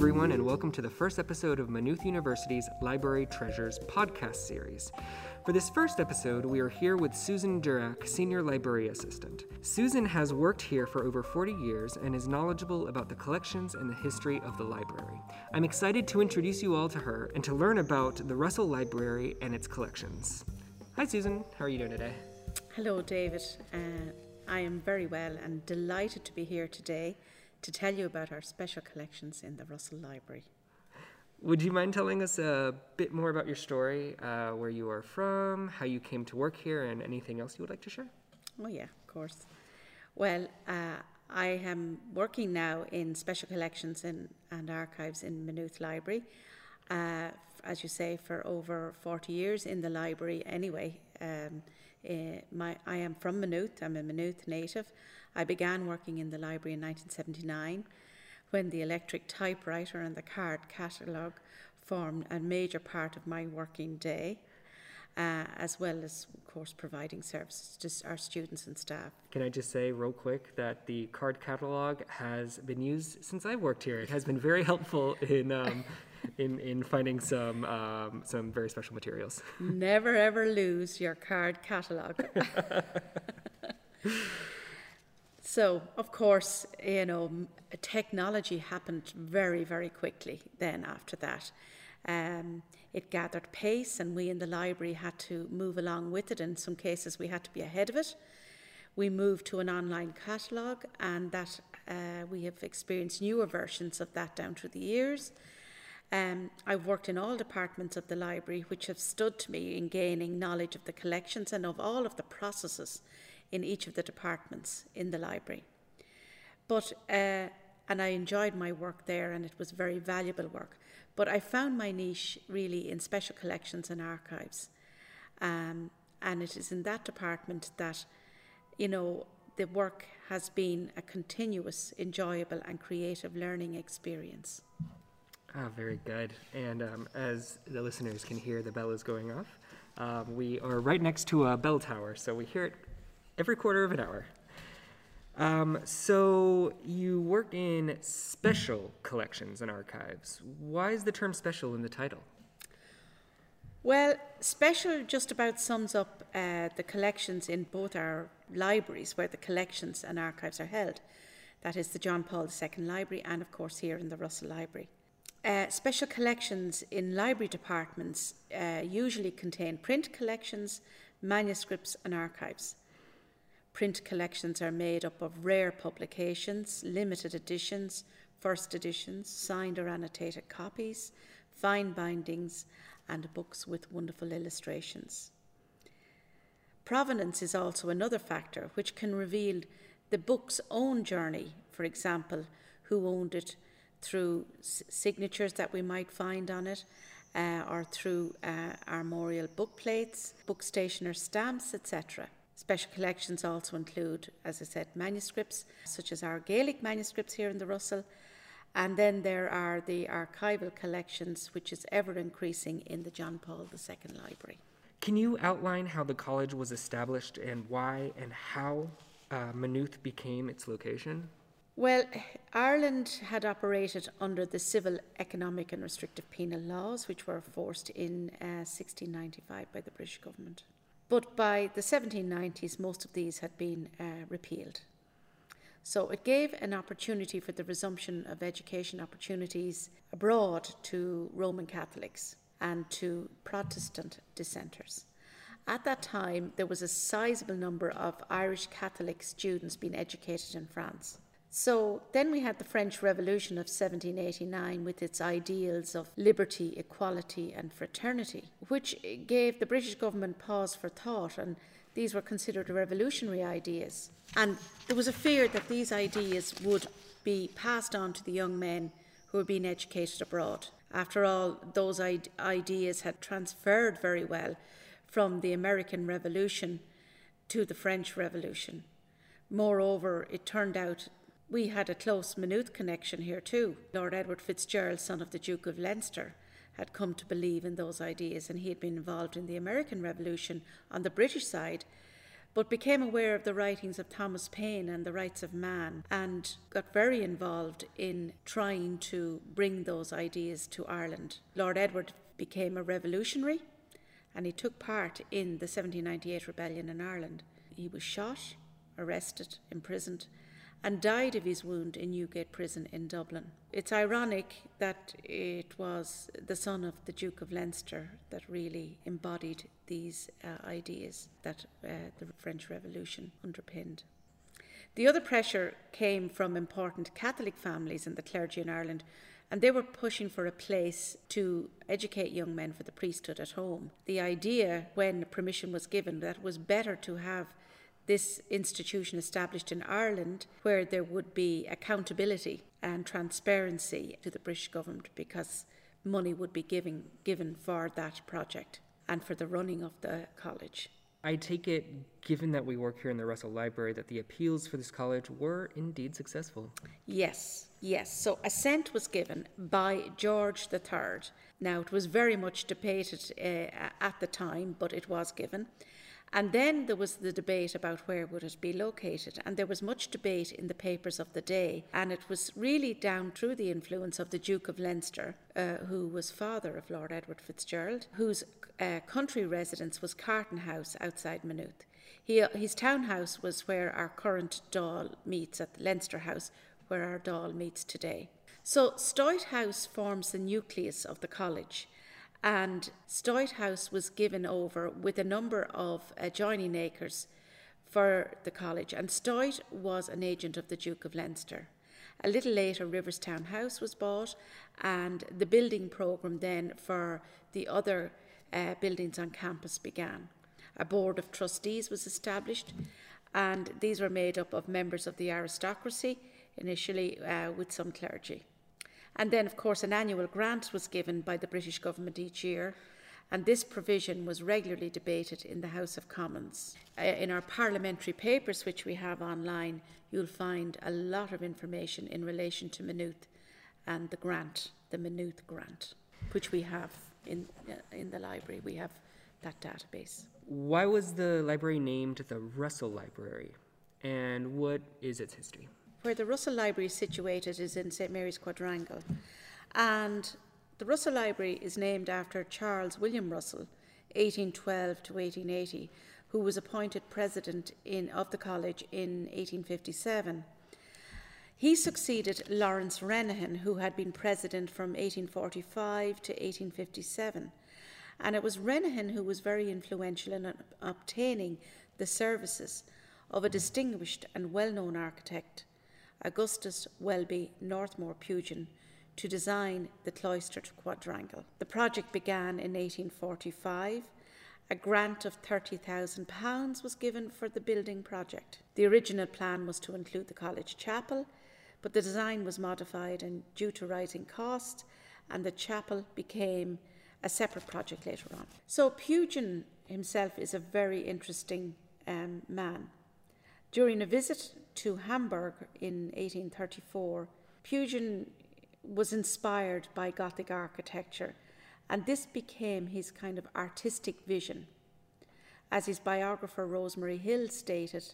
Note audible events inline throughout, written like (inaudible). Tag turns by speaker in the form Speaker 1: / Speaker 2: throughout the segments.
Speaker 1: everyone, and welcome to the first episode of Maynooth University's Library Treasures podcast series. For this first episode, we are here with Susan Durack, Senior Library Assistant. Susan has worked here for over 40 years and is knowledgeable about the collections and the history of the library. I'm excited to introduce you all to her and to learn about the Russell Library and its collections. Hi, Susan. How are you doing today?
Speaker 2: Hello, David. Uh, I am very well and delighted to be here today to tell you about our special collections in the Russell Library.
Speaker 1: Would you mind telling us a bit more about your story, uh, where you are from, how you came to work here, and anything else you would like to share?
Speaker 2: Oh, yeah, of course. Well, uh, I am working now in special collections in, and archives in Maynooth Library. Uh, as you say, for over 40 years in the library anyway. Um, uh, my, I am from Maynooth, I'm a Maynooth native. I began working in the library in 1979 when the electric typewriter and the card catalogue formed a major part of my working day. Uh, as well as, of course, providing services to our students and staff.
Speaker 1: Can I just say, real quick, that the card catalog has been used since I've worked here. It has been very helpful in um, (laughs) in, in finding some, um, some very special materials.
Speaker 2: Never ever lose your card catalogue. (laughs) so, of course, you know, technology happened very, very quickly then after that. Um, it gathered pace, and we in the library had to move along with it. In some cases, we had to be ahead of it. We moved to an online catalogue, and that uh, we have experienced newer versions of that down through the years. Um, I've worked in all departments of the library, which have stood to me in gaining knowledge of the collections and of all of the processes in each of the departments in the library. But uh, and I enjoyed my work there, and it was very valuable work. But I found my niche really in special collections and archives, um, and it is in that department that, you know, the work has been a continuous, enjoyable, and creative learning experience.
Speaker 1: Ah, very good. And um, as the listeners can hear, the bell is going off. Um, we are right next to a bell tower, so we hear it every quarter of an hour. Um, so you work in special collections and archives. Why is the term special in the title?
Speaker 2: Well, special just about sums up uh, the collections in both our libraries where the collections and archives are held. That is the John Paul II Library and, of course, here in the Russell Library. Uh, special collections in library departments uh, usually contain print collections, manuscripts, and archives. Print collections are made up of rare publications, limited editions, first editions, signed or annotated copies, fine bindings, and books with wonderful illustrations. Provenance is also another factor which can reveal the book's own journey, for example, who owned it through signatures that we might find on it, uh, or through uh, armorial book plates, book stationer stamps, etc. Special collections also include, as I said, manuscripts, such as our Gaelic manuscripts here in the Russell, and then there are the archival collections, which is ever increasing in the John Paul II Library.
Speaker 1: Can you outline how the college was established and why and how uh, Maynooth became its location?
Speaker 2: Well, Ireland had operated under the civil, economic, and restrictive penal laws, which were forced in uh, 1695 by the British government. But by the 1790s, most of these had been uh, repealed. So it gave an opportunity for the resumption of education opportunities abroad to Roman Catholics and to Protestant dissenters. At that time, there was a sizable number of Irish Catholic students being educated in France. So then we had the French Revolution of 1789 with its ideals of liberty, equality, and fraternity, which gave the British government pause for thought, and these were considered revolutionary ideas. And there was a fear that these ideas would be passed on to the young men who were being educated abroad. After all, those ideas had transferred very well from the American Revolution to the French Revolution. Moreover, it turned out we had a close Maynooth connection here too. Lord Edward Fitzgerald, son of the Duke of Leinster, had come to believe in those ideas and he had been involved in the American Revolution on the British side. but became aware of the writings of Thomas Paine and the rights of man and got very involved in trying to bring those ideas to Ireland. Lord Edward became a revolutionary and he took part in the 1798 rebellion in Ireland. He was shot, arrested, imprisoned, and died of his wound in Newgate Prison in Dublin. It's ironic that it was the son of the Duke of Leinster that really embodied these uh, ideas that uh, the French Revolution underpinned. The other pressure came from important Catholic families and the clergy in Ireland, and they were pushing for a place to educate young men for the priesthood at home. The idea, when permission was given, that it was better to have this institution established in Ireland where there would be accountability and transparency to the British government because money would be given, given for that project and for the running of the college.
Speaker 1: I take it, given that we work here in the Russell Library, that the appeals for this college were indeed successful.
Speaker 2: Yes, yes. So assent was given by George III. Now, it was very much debated uh, at the time, but it was given. And then there was the debate about where would it be located, and there was much debate in the papers of the day, and it was really down through the influence of the Duke of Leinster, uh, who was father of Lord Edward Fitzgerald, whose uh, country residence was Carton House outside Maynooth. He, his townhouse was where our current Dáil meets at Leinster House, where our Dáil meets today. So Stoyte House forms the nucleus of the college and Stoyte House was given over with a number of adjoining acres for the college, and Stoyte was an agent of the Duke of Leinster. A little later, Riverstown House was bought, and the building programme then for the other uh, buildings on campus began. A board of trustees was established, and these were made up of members of the aristocracy, initially uh, with some clergy. And then, of course, an annual grant was given by the British government each year, and this provision was regularly debated in the House of Commons. Uh, in our parliamentary papers, which we have online, you'll find a lot of information in relation to Maynooth and the grant, the Maynooth grant, which we have in, uh, in the library. We have that database.
Speaker 1: Why was the library named the Russell Library, and what is its history?
Speaker 2: Where the Russell Library is situated is in St Mary's Quadrangle. And the Russell Library is named after Charles William Russell, 1812 to 1880, who was appointed president in, of the college in 1857. He succeeded Lawrence Renehan, who had been president from 1845 to 1857. And it was Renehan who was very influential in obtaining the services of a distinguished and well known architect, Augustus Welby Northmore Pugin to design the cloistered quadrangle. The project began in 1845. A grant of £30,000 was given for the building project. The original plan was to include the college chapel, but the design was modified and due to rising costs, and the chapel became a separate project later on. So Pugin himself is a very interesting um, man. During a visit to Hamburg in 1834, Pugin was inspired by Gothic architecture, and this became his kind of artistic vision. As his biographer Rosemary Hill stated,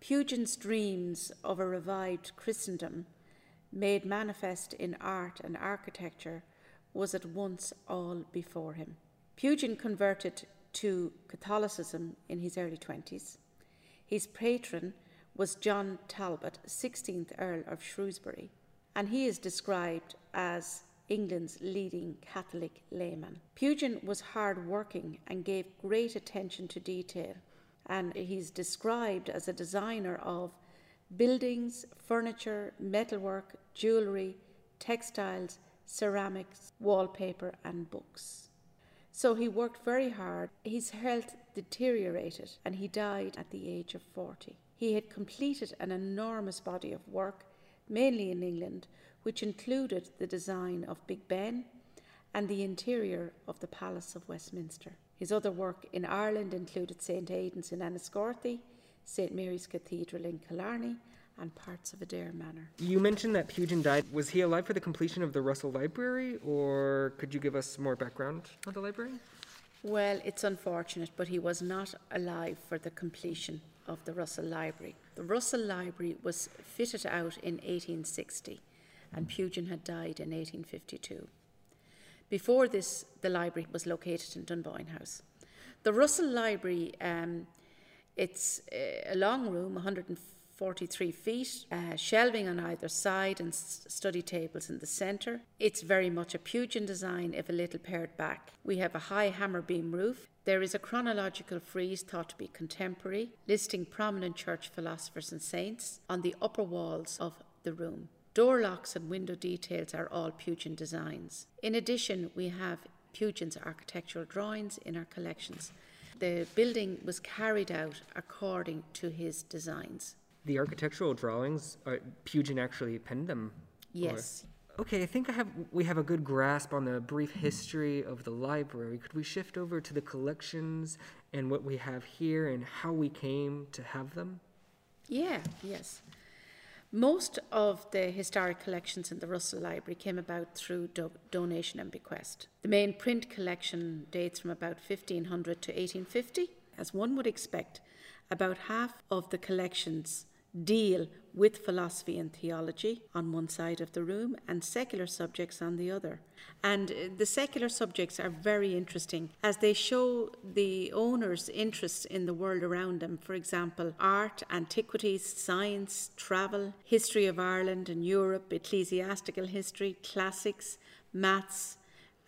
Speaker 2: Pugin's dreams of a revived Christendom, made manifest in art and architecture, was at once all before him. Pugin converted to Catholicism in his early 20s. His patron was John Talbot, 16th Earl of Shrewsbury, and he is described as England's leading Catholic layman. Pugin was hard working and gave great attention to detail, and he's described as a designer of buildings, furniture, metalwork, jewellery, textiles, ceramics, wallpaper, and books. So he worked very hard. His health deteriorated and he died at the age of 40. He had completed an enormous body of work, mainly in England, which included the design of Big Ben and the interior of the Palace of Westminster. His other work in Ireland included St Aidan's in Enniscorthy, St Mary's Cathedral in Killarney, and parts of Adare Manor.
Speaker 1: You mentioned that Pugin died. Was he alive for the completion of the Russell Library, or could you give us more background on the library?
Speaker 2: Well, it's unfortunate, but he was not alive for the completion of the Russell Library. The Russell Library was fitted out in 1860, and Pugin had died in 1852. Before this, the library was located in Dunboyne House. The Russell Library, um, it's a long room, 143 feet, uh, shelving on either side, and study tables in the centre. It's very much a Pugin design, if a little pared back. We have a high hammer beam roof. There is a chronological frieze thought to be contemporary, listing prominent church philosophers and saints on the upper walls of the room. Door locks and window details are all Pugin designs. In addition, we have Pugin's architectural drawings in our collections. The building was carried out according to his designs.
Speaker 1: The architectural drawings, are, Pugin actually penned them. or-
Speaker 2: Yes.
Speaker 1: Okay, I think I have we have a good grasp on the brief hmm. history of the library. Could we shift over to the collections and what we have here and how we came to have them?
Speaker 2: Yeah, yes. Most of the historic collections in the Russell Library came about through do- donation and bequest. The main print collection dates from about 1500 to 1850. As one would expect, about half of the collections deal with philosophy and theology on one side of the room and secular subjects on the other. And uh, the secular subjects are very interesting as they show the owner's interest in the world around them. For example, art, antiquities, science, travel, history of Ireland and Europe, ecclesiastical history, classics, maths,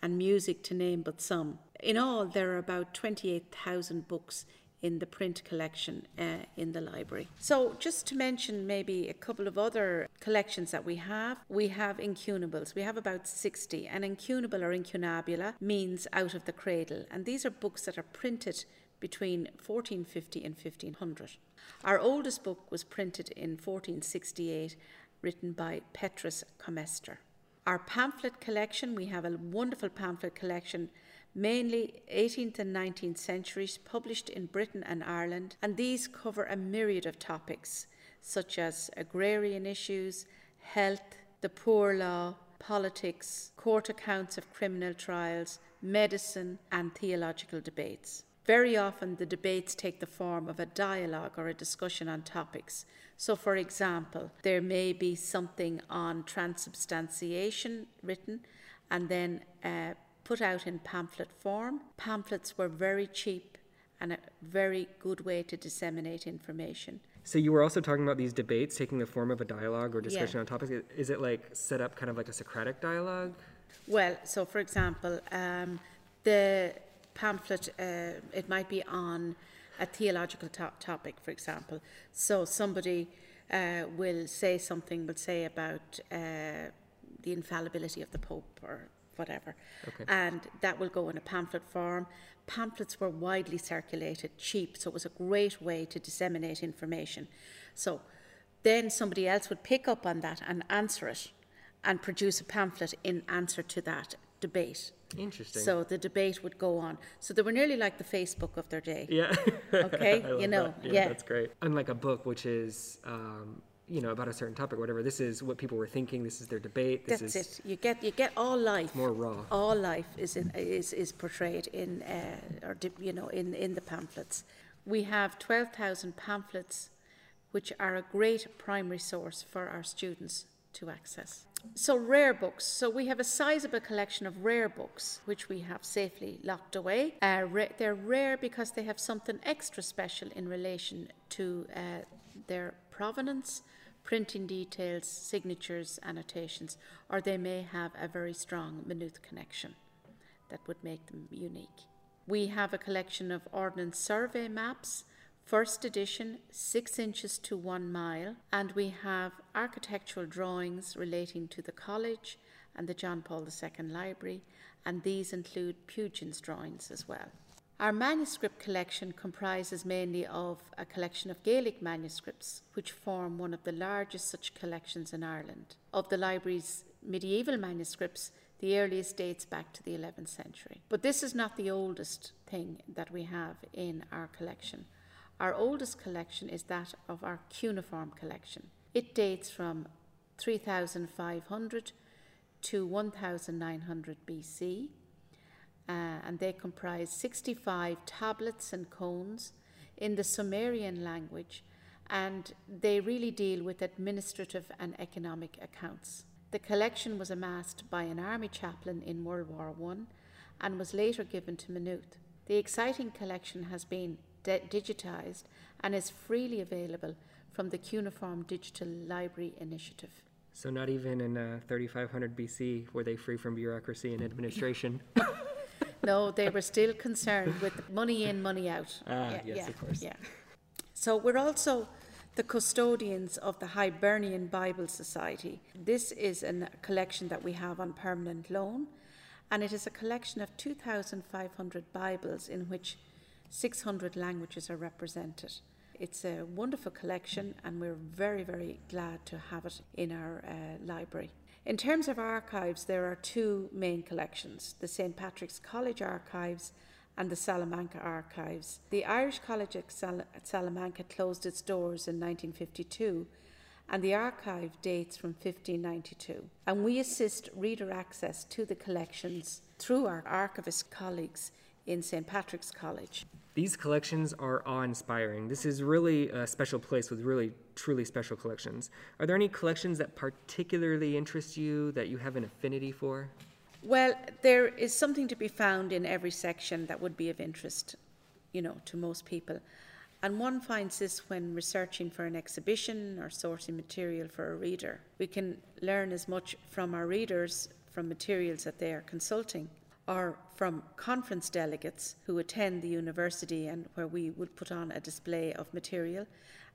Speaker 2: and music, to name but some. In all, there are about 28,000 books in the print collection uh, in the library. So, just to mention maybe a couple of other collections that we have, we have incunables. We have about 60, and incunable or incunabula means out of the cradle, and these are books that are printed between 1450 and 1500. Our oldest book was printed in 1468, written by Petrus Comestor. Our pamphlet collection, we have a wonderful pamphlet collection mainly 18th and 19th centuries, published in Britain and Ireland, and these cover a myriad of topics such as agrarian issues, health, the poor law, politics, court accounts of criminal trials, medicine, and theological debates. Very often, the debates take the form of a dialogue or a discussion on topics. So, for example, there may be something on transubstantiation written, and then uh, put out in pamphlet form. Pamphlets were very cheap and a very good way to disseminate information.
Speaker 1: So you were also talking about these debates taking the form of a dialogue or discussion
Speaker 2: Yeah.
Speaker 1: on topics. Is it like set up kind of like a Socratic dialogue?
Speaker 2: Well, so for example, um, the pamphlet, uh, it might be on a theological to- topic, for example. So somebody uh, will say something, will say about uh, the infallibility of the Pope or whatever.
Speaker 1: Okay.
Speaker 2: And that will go in a pamphlet form. Pamphlets were widely circulated, cheap, so it was a great way to disseminate information. So then somebody else would pick up on that and answer it and produce a pamphlet in answer to that debate.
Speaker 1: Interesting.
Speaker 2: So the debate would go on. So they were nearly like the Facebook of their day.
Speaker 1: yeah. (laughs)
Speaker 2: Okay,
Speaker 1: I
Speaker 2: you
Speaker 1: love
Speaker 2: know,
Speaker 1: that.
Speaker 2: yeah.
Speaker 1: that's great. Unlike a book, which is. Um, you know about a certain topic, whatever. This is what people were thinking. This is their debate. This
Speaker 2: That's
Speaker 1: is
Speaker 2: it. You get you get all life.
Speaker 1: more raw.
Speaker 2: All life is in, is is portrayed in uh, or you know in in the pamphlets. We have twelve thousand pamphlets, which are a great primary source for our students to access. So rare books. So we have a sizable collection of rare books, which we have safely locked away. Uh, ra- they're rare because they have something extra special in relation to uh, their provenance, printing details, signatures, annotations, or they may have a very strong Maynooth connection that would make them unique. We have a collection of Ordnance Survey maps, first edition, six inches to one mile, and we have architectural drawings relating to the college and the John Paul II Library, and these include Pugin's drawings as well. Our manuscript collection comprises mainly of a collection of Gaelic manuscripts, which form one of the largest such collections in Ireland. Of the library's medieval manuscripts, the earliest dates back to the 11th century. But this is not the oldest thing that we have in our collection. Our oldest collection is that of our cuneiform collection. It dates from 3500 to 1900 BC uh, and they comprise 65 tablets and cones in the Sumerian language, and they really deal with administrative and economic accounts. The collection was amassed by an army chaplain in World War I and was later given to Maynooth. The exciting collection has been de- digitised and is freely available from the Cuneiform Digital Library Initiative.
Speaker 1: So, not even in uh, 3500 BC were they free from bureaucracy and administration. (laughs)
Speaker 2: no, they were still concerned with money in, money out.
Speaker 1: Ah, yeah, yes, yeah, of course.
Speaker 2: Yeah. So, we're also the custodians of the Hibernian Bible Society. This is a collection that we have on permanent loan, and it is a collection of 2,500 Bibles in which 600 languages are represented. It's a wonderful collection, and we're very, very glad to have it in our uh, library. In terms of archives, there are two main collections the St. Patrick's College Archives and the Salamanca Archives. The Irish College at, Sal- at Salamanca closed its doors in 1952 and the archive dates from 1592. And we assist reader access to the collections through our archivist colleagues in St. Patrick's College.
Speaker 1: These collections are awe inspiring. This is really a special place with really, truly special collections. Are there any collections that particularly interest you that you have an affinity for?
Speaker 2: Well, there is something to be found in every section that would be of interest, you know, to most people. And one finds this when researching for an exhibition or sourcing material for a reader. We can learn as much from our readers from materials that they are consulting or from conference delegates who attend the university and where we would put on a display of material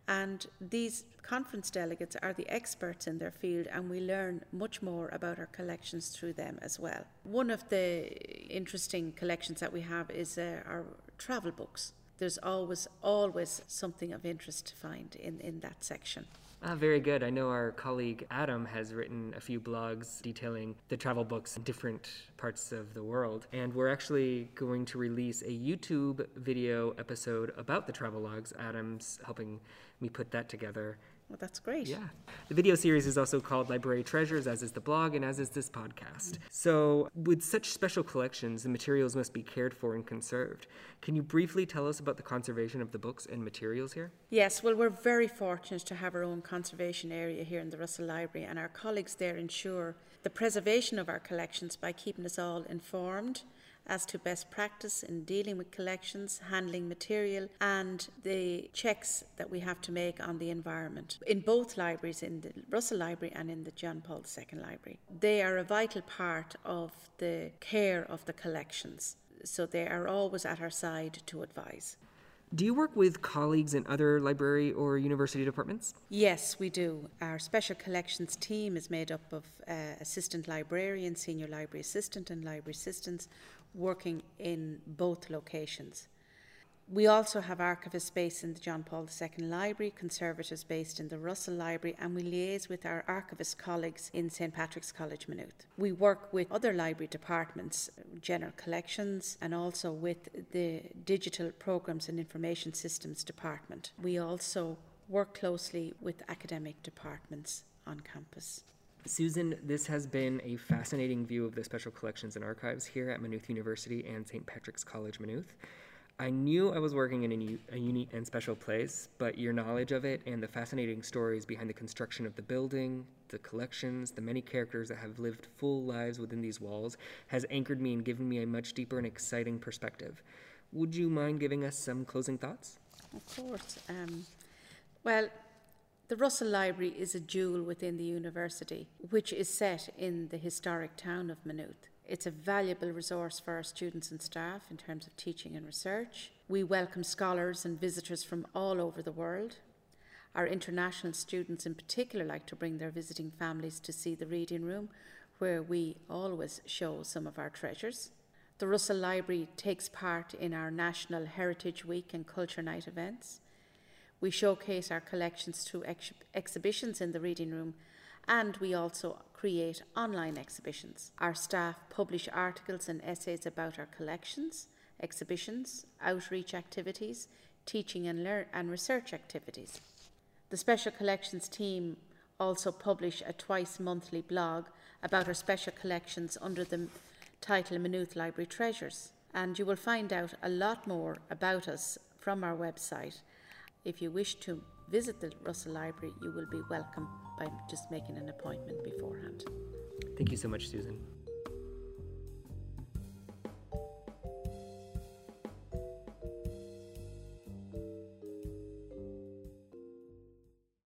Speaker 2: and these conference delegates are the experts in their field, and we learn much more about our collections through them as well. One of the interesting collections that we have is uh, our travel books. There's always, always something of interest to find in, in that section.
Speaker 1: Ah, very good. I know our colleague Adam has written a few blogs detailing the travel books in different parts of the world. And we're actually going to release a YouTube video episode about the travel logs. Adam's helping me put that together.
Speaker 2: Well, that's great.
Speaker 1: Yeah. The video series is also called Library Treasures, as is the blog and as is this podcast. So, with such special collections, the materials must be cared for and conserved. Can you briefly tell us about the conservation of the books and materials here?
Speaker 2: Yes, well, we're very fortunate to have our own conservation area here in the Russell Library, and our colleagues there ensure the preservation of our collections by keeping us all informed as to best practice in dealing with collections, handling material, and the checks that we have to make on the environment in both libraries, in the Russell Library and in the John Paul II Library. They are a vital part of the care of the collections, so they are always at our side to advise.
Speaker 1: Do you work with colleagues in other library or university departments?
Speaker 2: Yes, we do. Our special collections team is made up of uh, assistant librarian, senior library assistant, and library assistants working in both locations. We also have archivists based in the John Paul II Library, conservators based in the Russell Library, and we liaise with our archivist colleagues in St Patrick's College, Maynooth. We work with other library departments, general collections, and also with the Digital Programs and Information Systems Department. We also work closely with academic departments on campus.
Speaker 1: Susan, this has been a fascinating view of the special collections and archives here at Maynooth University and St. Patrick's College, Maynooth. I knew I was working in a, a, unique and special place, but your knowledge of it and the fascinating stories behind the construction of the building, the collections, the many characters that have lived full lives within these walls has anchored me and given me a much deeper and exciting perspective. Would you mind giving us some closing thoughts?
Speaker 2: Of course. Um, well, the Russell Library is a jewel within the university, which is set in the historic town of Maynooth. It's a valuable resource for our students and staff in terms of teaching and research. We welcome scholars and visitors from all over the world. Our international students, in particular, like to bring their visiting families to see the reading room, where we always show some of our treasures. The Russell Library takes part in our National Heritage Week and Culture Night events. We showcase our collections through ex- exhibitions in the reading room and we also create online exhibitions. Our staff publish articles and essays about our collections, exhibitions, outreach activities, teaching and, learn- and research activities. The Special Collections team also publish a twice monthly blog about our special collections under the title Maynooth Library Treasures. And you will find out a lot more about us from our website. If you wish to visit the Russell Library, you will be welcome by just making an appointment beforehand.
Speaker 1: Thank you so much, Susan.